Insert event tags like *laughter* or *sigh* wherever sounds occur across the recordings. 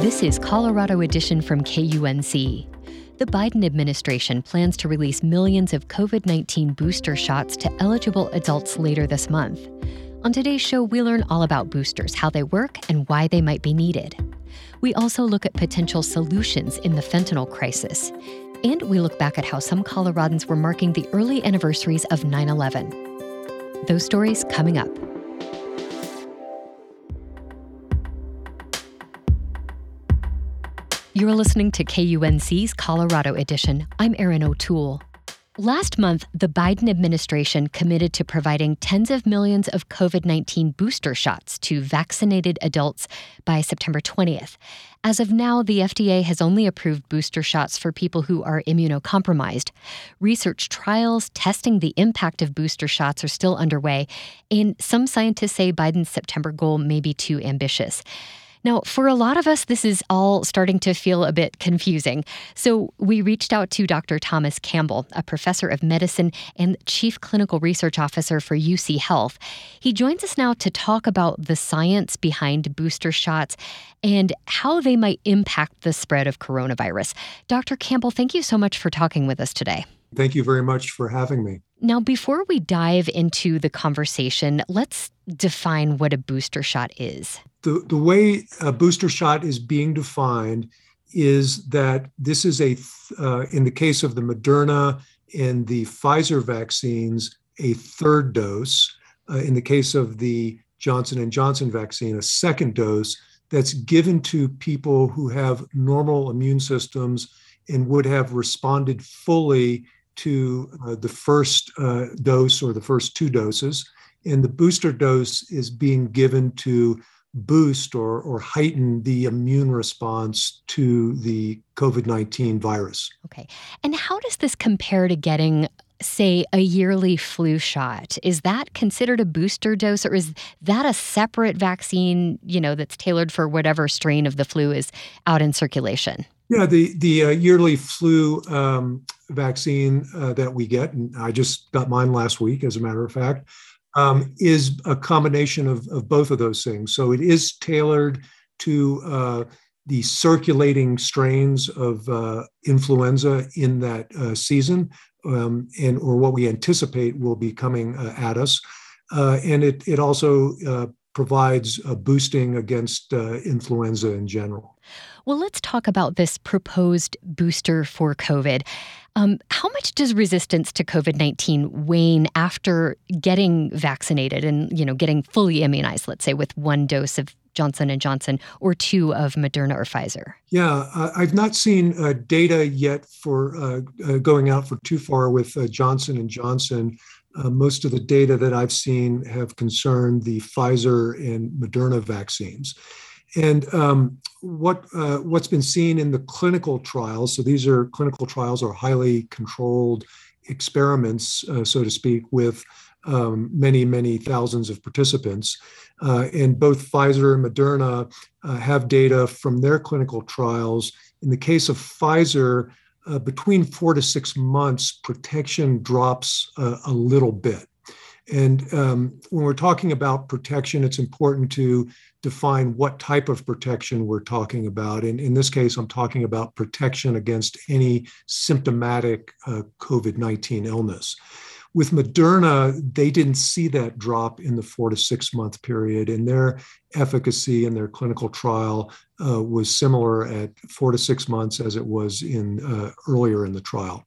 This is Colorado Edition from KUNC. The Biden administration plans to release millions of COVID 19 booster shots to eligible adults later this month. On today's show, we learn all about boosters, how they work, and why they might be needed. We also look at potential solutions in the fentanyl crisis. And we look back at how some Coloradans were marking the early anniversaries of 9 11. Those stories coming up. You're listening to KUNC's Colorado Edition. I'm Erin O'Toole. Last month, the Biden administration committed to providing tens of millions of COVID 19 booster shots to vaccinated adults by September 20th. As of now, the FDA has only approved booster shots for people who are immunocompromised. Research trials testing the impact of booster shots are still underway, and some scientists say Biden's September goal may be too ambitious. Now, for a lot of us, this is all starting to feel a bit confusing. So we reached out to Dr. Thomas Campbell, a professor of medicine and chief clinical research officer for UC Health. He joins us now to talk about the science behind booster shots and how they might impact the spread of coronavirus. Dr. Campbell, thank you so much for talking with us today. Thank you very much for having me. Now, before we dive into the conversation, let's define what a booster shot is. The, the way a booster shot is being defined is that this is a, uh, in the case of the Moderna and the Pfizer vaccines, a third dose. Uh, in the case of the Johnson and Johnson vaccine, a second dose that's given to people who have normal immune systems and would have responded fully to uh, the first uh, dose or the first two doses. And the booster dose is being given to boost or, or heighten the immune response to the COVID 19 virus. Okay. And how does this compare to getting say a yearly flu shot is that considered a booster dose or is that a separate vaccine you know that's tailored for whatever strain of the flu is out in circulation yeah, the the uh, yearly flu um, vaccine uh, that we get, and I just got mine last week, as a matter of fact, um, is a combination of, of both of those things. So it is tailored to uh, the circulating strains of uh, influenza in that uh, season, um, and or what we anticipate will be coming uh, at us, and it it also provides a boosting against influenza in general. Well, let's talk about this proposed booster for COVID. Um, how much does resistance to COVID nineteen wane after getting vaccinated and you know getting fully immunized? Let's say with one dose of Johnson and Johnson or two of Moderna or Pfizer? Yeah, uh, I've not seen uh, data yet for uh, uh going out for too far with uh, Johnson and Johnson. Uh, most of the data that I've seen have concerned the Pfizer and Moderna vaccines. And um, what uh, what's been seen in the clinical trials, so these are clinical trials are highly controlled experiments, uh, so to speak, with um, many many thousands of participants. Uh, and both Pfizer and Moderna uh, have data from their clinical trials. In the case of Pfizer, uh, between four to six months, protection drops a little bit. And um, when we're talking about protection, it's important to define what type of protection we're talking about. And in this case, I'm talking about protection against any symptomatic uh, COVID 19 illness. With Moderna, they didn't see that drop in the four to six month period, and their efficacy in their clinical trial uh, was similar at four to six months as it was in uh, earlier in the trial.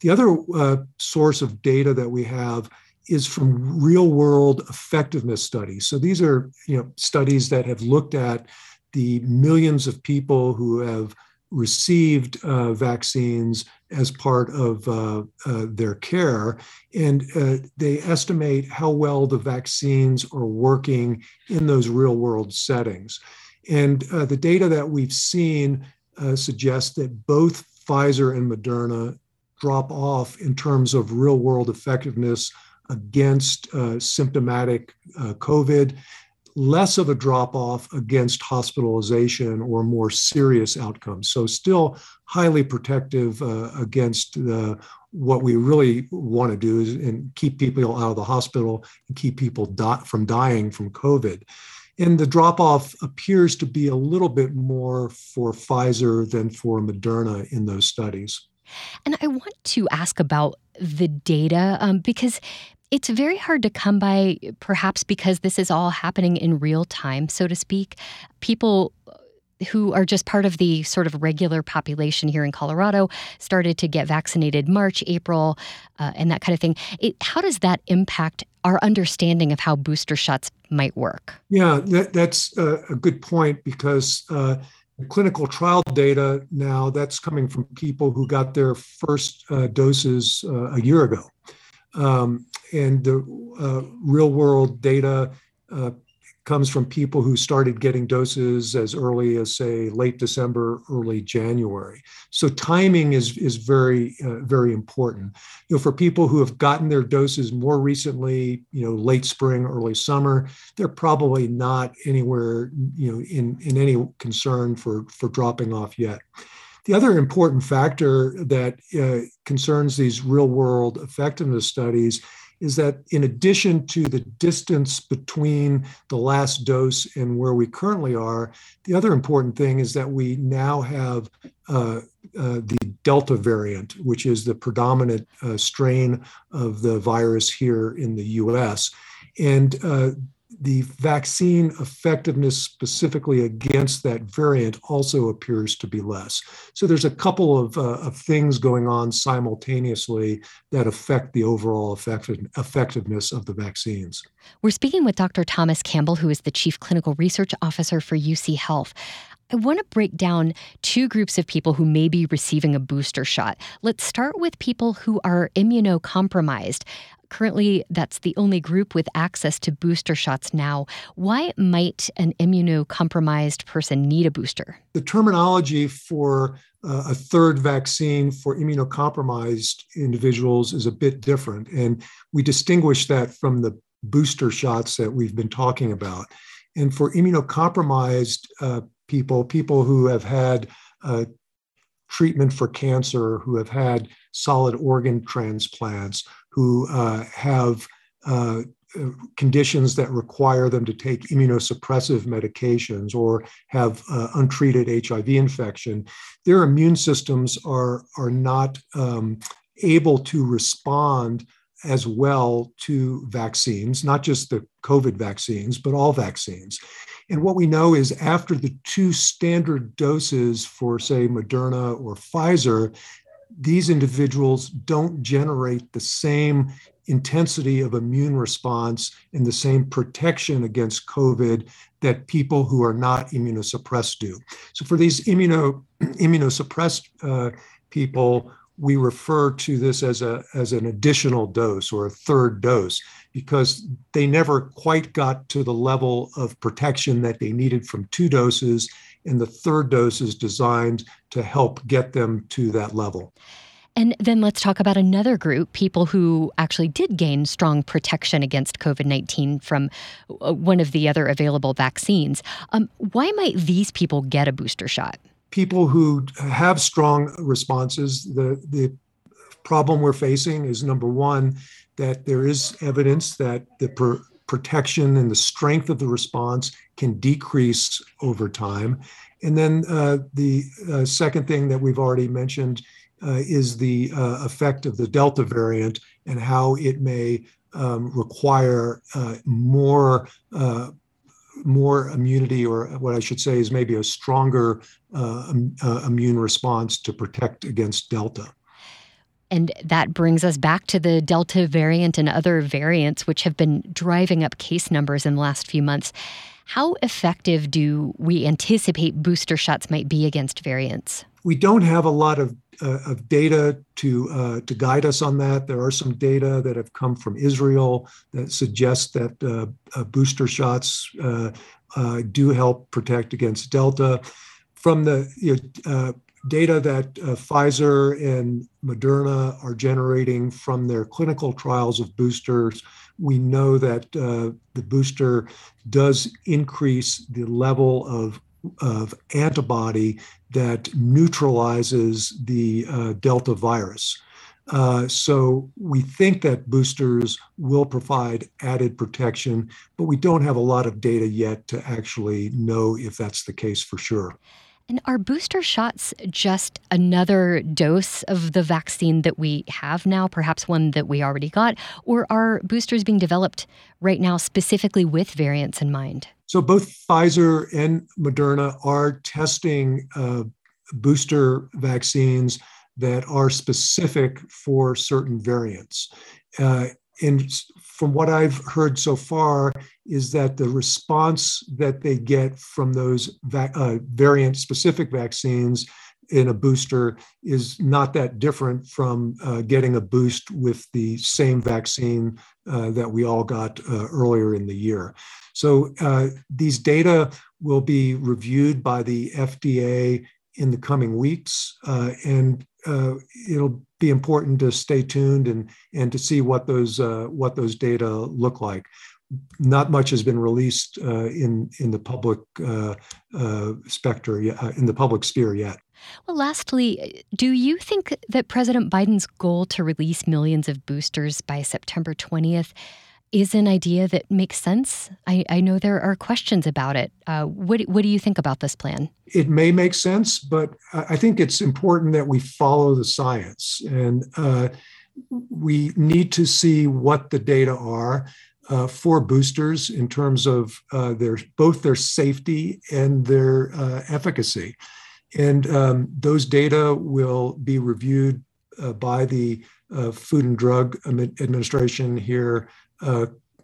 The other uh, source of data that we have is from real world effectiveness studies. So these are you know studies that have looked at the millions of people who have received uh, vaccines as part of uh, uh, their care, and uh, they estimate how well the vaccines are working in those real world settings. And uh, the data that we've seen uh, suggests that both Pfizer and Moderna drop off in terms of real world effectiveness against uh, symptomatic uh, COVID, less of a drop off against hospitalization or more serious outcomes. So, still highly protective uh, against the, what we really want to do is and keep people out of the hospital and keep people from dying from COVID. And the drop off appears to be a little bit more for Pfizer than for Moderna in those studies. And I want to ask about the data um, because it's very hard to come by, perhaps because this is all happening in real time, so to speak. People who are just part of the sort of regular population here in Colorado started to get vaccinated March, April, uh, and that kind of thing. It, how does that impact our understanding of how booster shots might work? Yeah, that, that's a, a, good point because uh, clinical trial data now that's coming from people who got their first uh, doses uh, a year ago. Um, and the uh, real world data uh, comes from people who started getting doses as early as say late december early january. So timing is is very uh, very important. You know for people who have gotten their doses more recently you know late spring early summer they're probably not anywhere you know in in any concern for for dropping off yet. The other important factor that uh, concerns these real world effectiveness studies is that in addition to the distance between the last dose and where we currently are, the other important thing is that we now have uh, uh, the Delta variant, which is the predominant uh, strain of the virus here in the US. And uh, the vaccine effectiveness specifically against that variant also appears to be less. So there's a couple of, uh, of things going on simultaneously that affect the overall effective, effectiveness of the vaccines. We're speaking with Dr. Thomas Campbell, who is the Chief Clinical Research Officer for UC Health. I want to break down two groups of people who may be receiving a booster shot. Let's start with people who are immunocompromised. Currently, that's the only group with access to booster shots now. Why might an immunocompromised person need a booster? The terminology for uh, a third vaccine for immunocompromised individuals is a bit different. And we distinguish that from the booster shots that we've been talking about. And for immunocompromised uh, people, people who have had uh, treatment for cancer, who have had solid organ transplants, who uh, have uh, conditions that require them to take immunosuppressive medications or have uh, untreated HIV infection, their immune systems are, are not um, able to respond as well to vaccines, not just the COVID vaccines, but all vaccines. And what we know is after the two standard doses for, say, Moderna or Pfizer, these individuals don't generate the same intensity of immune response and the same protection against COVID that people who are not immunosuppressed do. So for these immuno, *clears throat* immunosuppressed uh, people, we refer to this as a as an additional dose or a third dose because they never quite got to the level of protection that they needed from two doses and the third dose is designed to help get them to that level. And then let's talk about another group, people who actually did gain strong protection against COVID 19 from uh, one of the other available vaccines. Um, why might these people get a booster shot? People who have strong responses, the, the problem we're facing is number one, that there is evidence that the per- protection and the strength of the response can decrease over time. And then uh, the uh, second thing that we've already mentioned uh, is the uh, effect of the Delta variant and how it may um, require uh, more uh, more immunity, or what I should say is maybe a stronger uh, uh, immune response to protect against Delta. And that brings us back to the Delta variant and other variants, which have been driving up case numbers in the last few months. How effective do we anticipate booster shots might be against variants? We don't have a lot of, uh, of data to, uh, to guide us on that. There are some data that have come from Israel that suggest that uh, uh booster shots uh, uh, do help protect against Delta. From the you know, data that Pfizer and Moderna are generating from their clinical trials of boosters, we know that the booster does increase the level of, of antibody that neutralizes the uh, Delta virus. Uh, so we think that boosters will provide added protection, but we don't have a lot of data yet to actually know if that's the case for sure. And are booster shots just another dose of the vaccine that we have now, perhaps one that we already got? Or are boosters being developed right now specifically with variants in mind? So both Pfizer and Moderna are testing uh, booster vaccines that are specific for certain variants. Uh, and from what I've heard so far, is that the response that they get from those va- uh, variant specific vaccines in a booster is not that different from uh, getting a boost with the same vaccine uh, that we all got uh, earlier in the year. So uh, these data will be reviewed by the FDA in the coming weeks, uh, and uh, it'll be important to stay tuned and and to see what those what those data look like. Not much has been released uh, in in the public uh, uh, specter in the public sphere yet. Well, lastly, do you think that President Biden's goal to release millions of boosters by September 20th is an idea that makes sense? I, I know there are questions about it. Uh, what, what do you think about this plan? It may make sense, but I think it's important that we follow the science. And uh, we need to see what the data are. Uh, for boosters in terms of uh, their both their safety and their uh, efficacy, and um, those data will be reviewed uh, by the uh, Food and Drug Administration here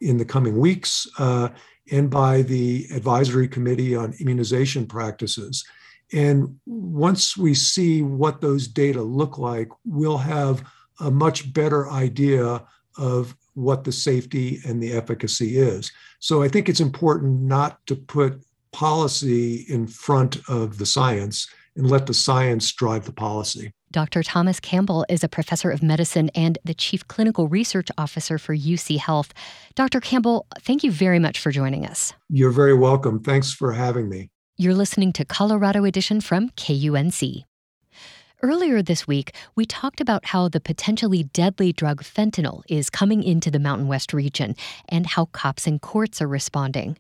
in the coming weeks and by the Advisory Committee on Immunization Practices. And once we see what those data look like, we'll have a much better idea of what the safety and the efficacy is. So I think it's important not to put policy in front of the science and let the science drive the policy. Dr. Thomas Campbell is a professor of medicine and the chief clinical research officer for UC Health. Dr. Campbell, thank you very much for joining us. You're very welcome. Thanks for having me. You're listening to Colorado Edition from KUNC. Earlier this week, we talked about how the potentially deadly drug fentanyl is coming into the Mountain West region and how cops and courts are responding.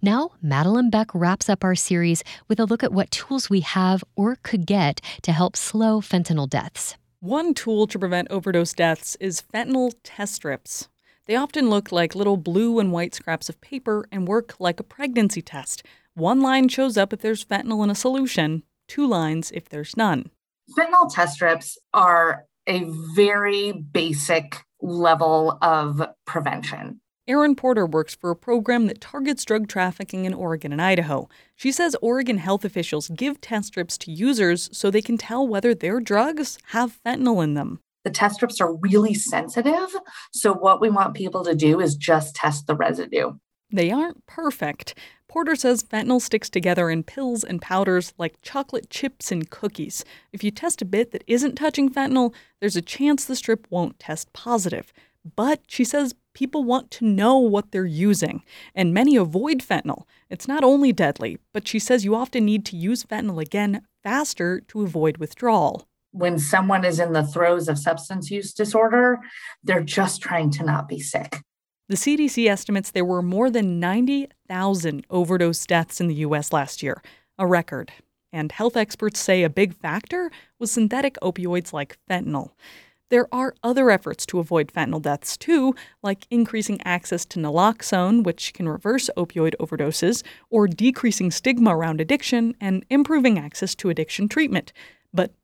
Now, Madelyn Beck wraps up our series with a look at what tools we have or could get to help slow fentanyl deaths. One tool to prevent overdose deaths is fentanyl test strips. They often look like little blue and white scraps of paper and work like a pregnancy test. One line shows up if there's fentanyl in a solution, two lines if there's none. Fentanyl test strips are a very basic level of prevention. Erin Porter works for a program that targets drug trafficking in Oregon and Idaho. She says Oregon health officials give test strips to users so they can tell whether their drugs have fentanyl in them. The test strips are really sensitive. So, what we want people to do is just test the residue. They aren't perfect. Porter says fentanyl sticks together in pills and powders like chocolate chips and cookies. If you test a bit that isn't touching fentanyl, there's a chance the strip won't test positive. But she says people want to know what they're using, and many avoid fentanyl. It's not only deadly, but she says you often need to use fentanyl again faster to avoid withdrawal. When someone is in the throes of substance use disorder, they're just trying to not be sick. The CDC estimates there were more than 90,000 overdose deaths in the US last year, a record. And health experts say a big factor was synthetic opioids like fentanyl. There are other efforts to avoid fentanyl deaths too, like increasing access to naloxone, which can reverse opioid overdoses, or decreasing stigma around addiction and improving access to addiction treatment.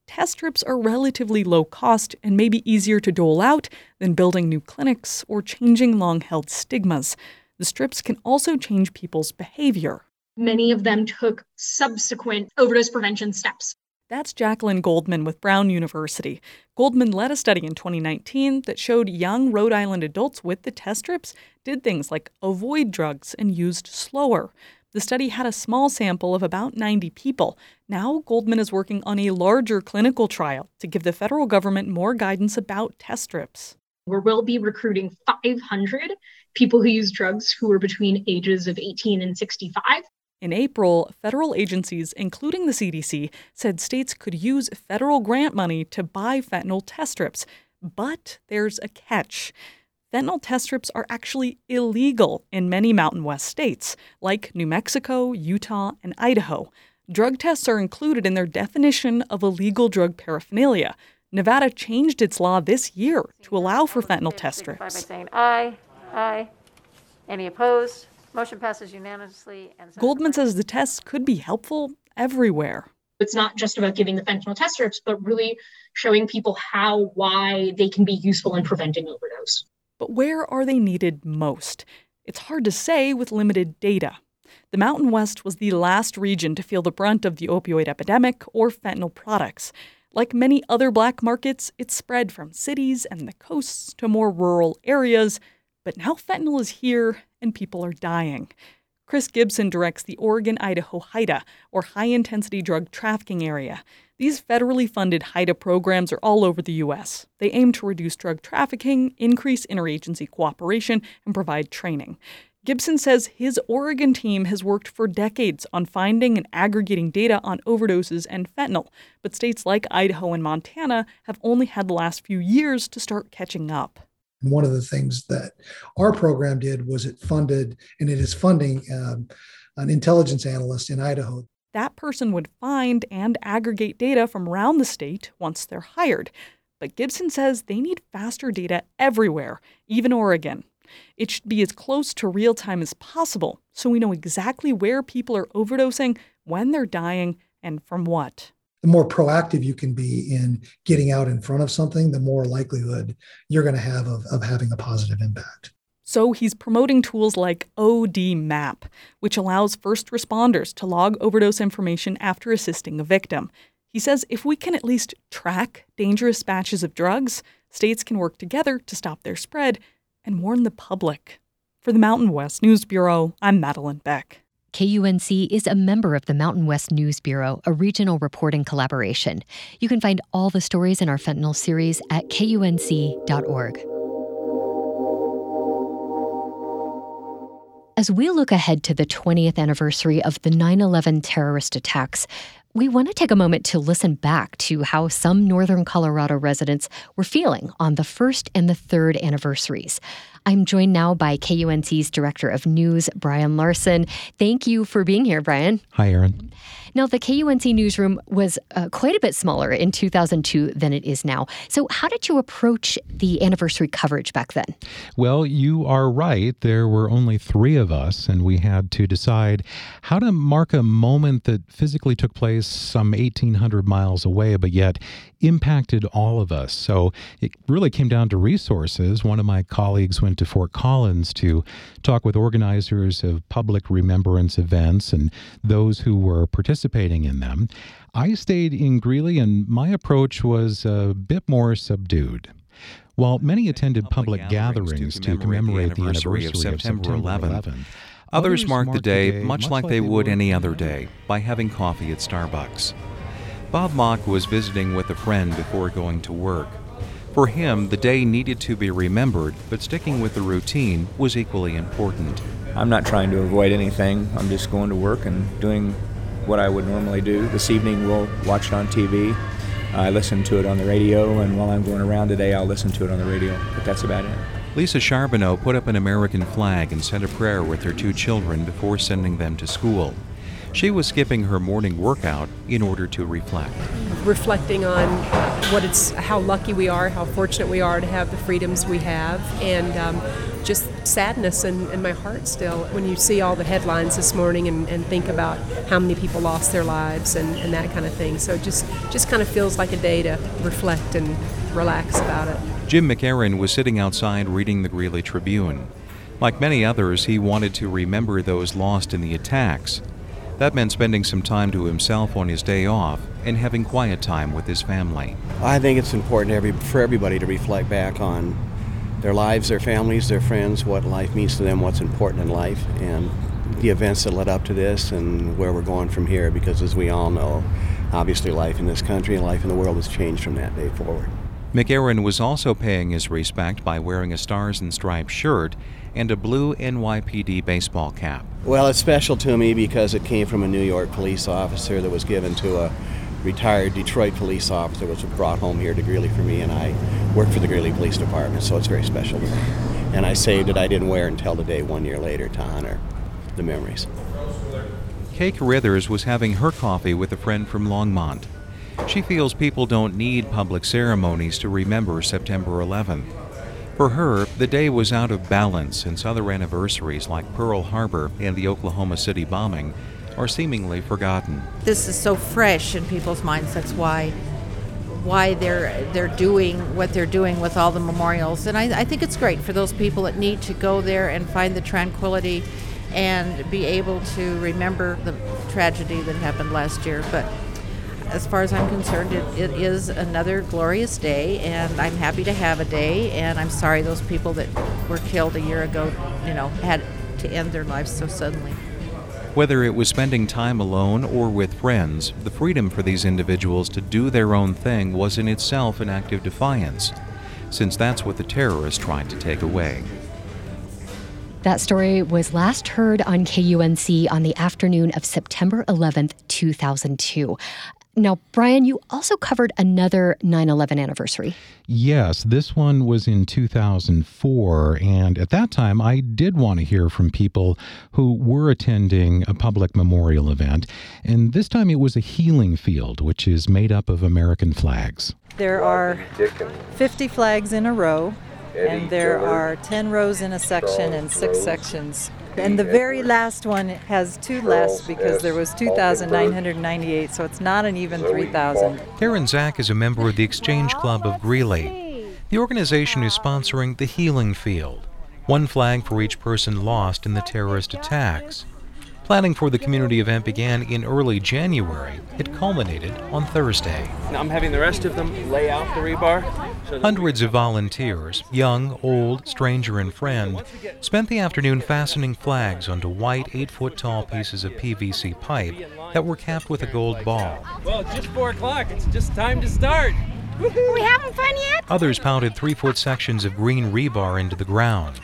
Test strips are relatively low cost and may be easier to dole out than building new clinics or changing long held stigmas. The strips can also change people's behavior. Many of them took subsequent overdose prevention steps. That's Jacqueline Goldman with Brown University. Goldman led a study in 2019 that showed young Rhode Island adults with the test strips did things like avoid drugs and used slower. The study had a small sample of about 90 people. Now, Goldman is working on a larger clinical trial to give the federal government more guidance about test strips. We will be recruiting 500 people who use drugs who are between ages of 18 and 65. In April, federal agencies, including the CDC, said states could use federal grant money to buy fentanyl test strips. But there's a catch. Fentanyl test strips are actually illegal in many Mountain West states, like New Mexico, Utah, and Idaho. Drug tests are included in their definition of illegal drug paraphernalia. Nevada changed its law this year to allow for fentanyl test strips. By saying aye, aye. Any opposed? Motion passes unanimously. Goldman says the tests could be helpful everywhere. It's not just about giving the fentanyl test strips, but really showing people how, why they can be useful in preventing overdose. But where are they needed most? It's hard to say with limited data. The Mountain West was the last region to feel the brunt of the opioid epidemic or fentanyl products. Like many other black markets, it spread from cities and the coasts to more rural areas. But now fentanyl is here and people are dying. Chris Gibson directs the Oregon Idaho HIDTA, or High Intensity Drug Trafficking Area. These federally funded HIDTA programs are all over the U.S. They aim to reduce drug trafficking, increase interagency cooperation, and provide training. Gibson says his Oregon team has worked for decades on finding and aggregating data on overdoses and fentanyl, but states like Idaho and Montana have only had the last few years to start catching up. And one of the things that our program did was it funded, and it is funding um, an intelligence analyst in Idaho. That person would find and aggregate data from around the state once they're hired. But Gibson says they need faster data everywhere, even Oregon. It should be as close to real time as possible so we know exactly where people are overdosing, when they're dying, and from what the more proactive you can be in getting out in front of something, the more likelihood you're going to have of, of having a positive impact. So he's promoting tools like OD Map, which allows first responders to log overdose information after assisting a victim. He says if we can at least track dangerous batches of drugs, states can work together to stop their spread and warn the public. For the Mountain West News Bureau, I'm Madelyn Beck. KUNC is a member of the Mountain West News Bureau, a regional reporting collaboration. You can find all the stories in our fentanyl series at kunc.org. As we look ahead to the 20th anniversary of the 9 11 terrorist attacks, we want to take a moment to listen back to how some Northern Colorado residents were feeling on the first and the third anniversaries. I'm joined now by KUNC's Director of News, Brian Larson. Thank you for being here, Brian. Hi, Erin. Now, the KUNC newsroom was uh, quite a bit smaller in 2002 than it is now. So, how did you approach the anniversary coverage back then? Well, you are right. There were only three of us, and we had to decide how to mark a moment that physically took place some 1,800 miles away, but yet impacted all of us. So, it really came down to resources. One of my colleagues went to Fort Collins to talk with organizers of public remembrance events and those who were participating in them. I stayed in Greeley, and my approach was a bit more subdued. While many attended public, public gatherings, to commemorate, the anniversary, the anniversary of, September, of September 11, 11 others marked the day much like they would any other day by having coffee at Starbucks. Bob Mock was visiting with a friend before going to work. For him, the day needed to be remembered, but sticking with the routine was equally important. I'm not trying to avoid anything. I'm just going to work and doing what I would normally do. This evening we'll watch it on TV. I listen to it on the radio, and while I'm going around today, I'll listen to it on the radio. But that's about it. Lisa Charbonneau put up an American flag and said a prayer with her two children before sending them to school. She was skipping her morning workout in order to reflect. Reflecting on what it's, how lucky we are, how fortunate we are to have the freedoms we have, and um, just sadness in, in, my heart still when you see all the headlines this morning and, and think about how many people lost their lives and, and that kind of thing. So it just just kind of feels like a day to reflect and relax about it. Jim McAaron was sitting outside reading the Greeley Tribune. Like many others, he wanted to remember those lost in the attacks. That meant spending some time to himself on his day off and having quiet time with his family. I think it's important for everybody to reflect back on their lives, their families, their friends, what life means to them, what's important in life, and the events that led up to this and where we're going from here. Because as we all know, obviously life in this country and life in the world has changed from that day forward. McAaron was also paying his respect by wearing a Stars and Stripes shirt and a blue NYPD baseball cap. Well, it's special to me because it came from a New York police officer that was given to a retired Detroit police officer which was brought home here to Greeley for me, and I worked for the Greeley Police Department, so it's very special to me. And I saved it. I didn't wear it until the day one year later to honor the memories. Kay Carithers was having her coffee with a friend from Longmont. She feels people don't need public ceremonies to remember September 11th. For her, the day was out of balance since other anniversaries like Pearl Harbor and the Oklahoma City bombing are seemingly forgotten. This is so fresh in people's minds. That's why why they're they're doing what they're doing with all the memorials. And I, I think it's great for those people that need to go there and find the tranquility and be able to remember the tragedy that happened last year. But as far as I'm concerned, it, it is another glorious day, and I'm happy to have a day. And I'm sorry those people that were killed a year ago, you know, had to end their lives so suddenly. Whether it was spending time alone or with friends, the freedom for these individuals to do their own thing was in itself an act of defiance, since that's what the terrorists tried to take away. That story was last heard on KUNC on the afternoon of September 11th, 2002. Now, Brian, you also covered another 9 11 anniversary. Yes, this one was in 2004. And at that time, I did want to hear from people who were attending a public memorial event. And this time it was a healing field, which is made up of American flags. There are 50 flags in a row, and there are 10 rows in a section and six sections and the very last one has two less because there was 2,998, so it's not an even 3,000. Karen Zach is a member of the Exchange Club of Greeley. The organization is sponsoring the Healing Field, one flag for each person lost in the terrorist attacks. Planning for the community event began in early January. It culminated on Thursday. Now I'm having the rest of them lay out the rebar. So Hundreds of volunteers, young, old, stranger, and friend, spent the afternoon fastening flags onto white, eight foot tall pieces of PVC pipe that were capped with a gold ball. Well, it's just 4 o'clock. It's just time to start. We having fun yet? Others pounded three foot sections of green rebar into the ground.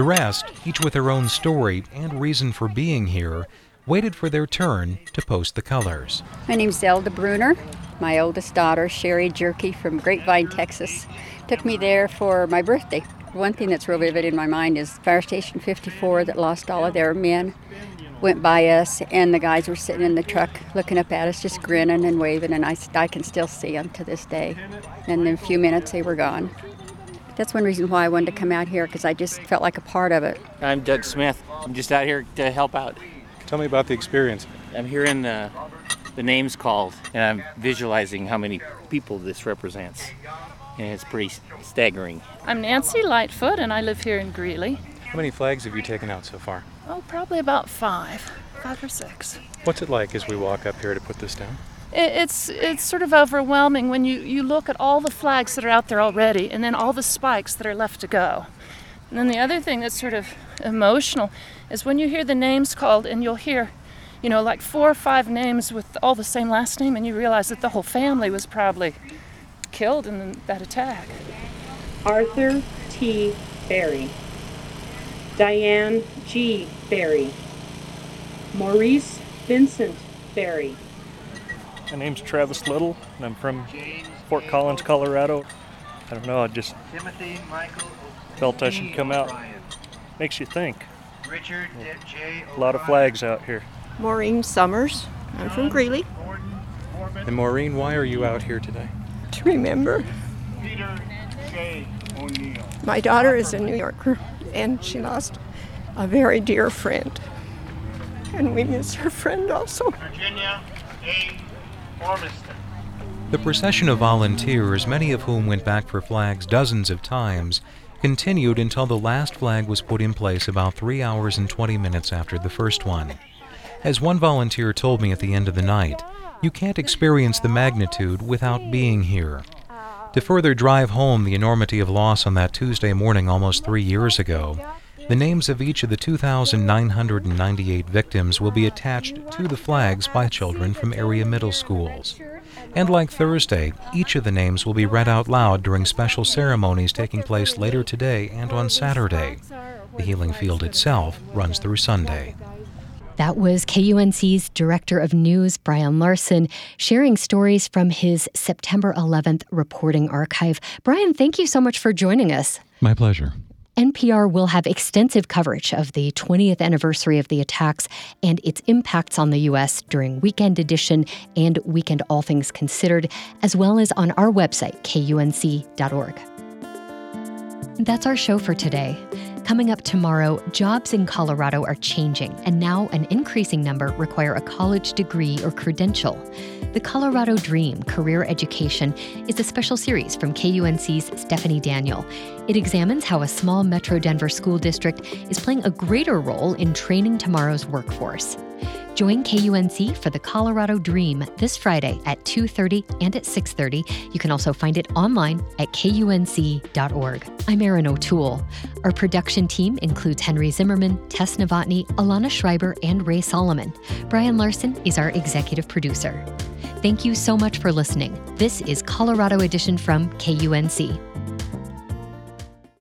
The rest, each with their own story and reason for being here, waited for their turn to post the colors. My name's Zelda Bruner. My oldest daughter, Sherry Jerky from Grapevine, Texas, took me there for my birthday. One thing that's real vivid in my mind is Fire Station 54 that lost all of their men went by us, and the guys were sitting in the truck looking up at us, just grinning and waving, and I, I can still see them to this day. And in a few minutes, they were gone. That's one reason why I wanted to come out here because I just felt like a part of it. I'm Doug Smith. I'm just out here to help out. Tell me about the experience. I'm hearing the, the names called, and I'm visualizing how many people this represents. And it's pretty staggering. I'm Nancy Lightfoot, and I live here in Greeley. How many flags have you taken out so far? Oh, probably about five, five or six. What's it like as we walk up here to put this down? It's it's sort of overwhelming when you, you look at all the flags that are out there already and then all the spikes that are left to go. And then the other thing that's sort of emotional is when you hear the names called and you'll hear, you know, like four or five names with all the same last name and you realize that the whole family was probably killed in that attack. Arthur T. Berry, Diane G. Berry, Maurice Vincent Berry. My name's Travis Little, and I'm from Fort Collins, Colorado. I don't know, I just felt I should come out. Makes you think. Richard A lot of flags out here. Maureen Summers. I'm from Greeley. And Maureen, why are you out here today? To remember. My daughter is a New Yorker, and she lost a very dear friend. And we miss her friend also. Virginia A. The procession of volunteers, many of whom went back for flags dozens of times, continued until the last flag was put in place about three hours and 20 minutes after the first one. As one volunteer told me at the end of the night, you can't experience the magnitude without being here. To further drive home the enormity of loss on that Tuesday morning almost three years ago, the names of each of the 2,998 victims will be attached to the flags by children from area middle schools. And like Thursday, each of the names will be read out loud during special ceremonies taking place later today and on Saturday. The healing field itself runs through Sunday. That was KUNC's Director of News, Brian Larson, sharing stories from his September 11th reporting archive. Brian, thank you so much for joining us. My pleasure. NPR will have extensive coverage of the 20th anniversary of the attacks and its impacts on the U.S. during Weekend Edition and Weekend All Things Considered, as well as on our website, kunc.org. That's our show for today. Coming up tomorrow, jobs in Colorado are changing, and now an increasing number require a college degree or credential. The Colorado Dream Career Education is a special series from KUNC's Stephanie Daniel. It examines how a small Metro Denver school district is playing a greater role in training tomorrow's workforce. Join KUNC for the Colorado Dream this Friday at 2:30 and at 6:30. You can also find it online at kunc.org. I'm Erin O'Toole. Our production team includes Henry Zimmerman, Tess Novotny, Alana Schreiber, and Ray Solomon. Brian Larson is our executive producer. Thank you so much for listening. This is Colorado Edition from KUNC.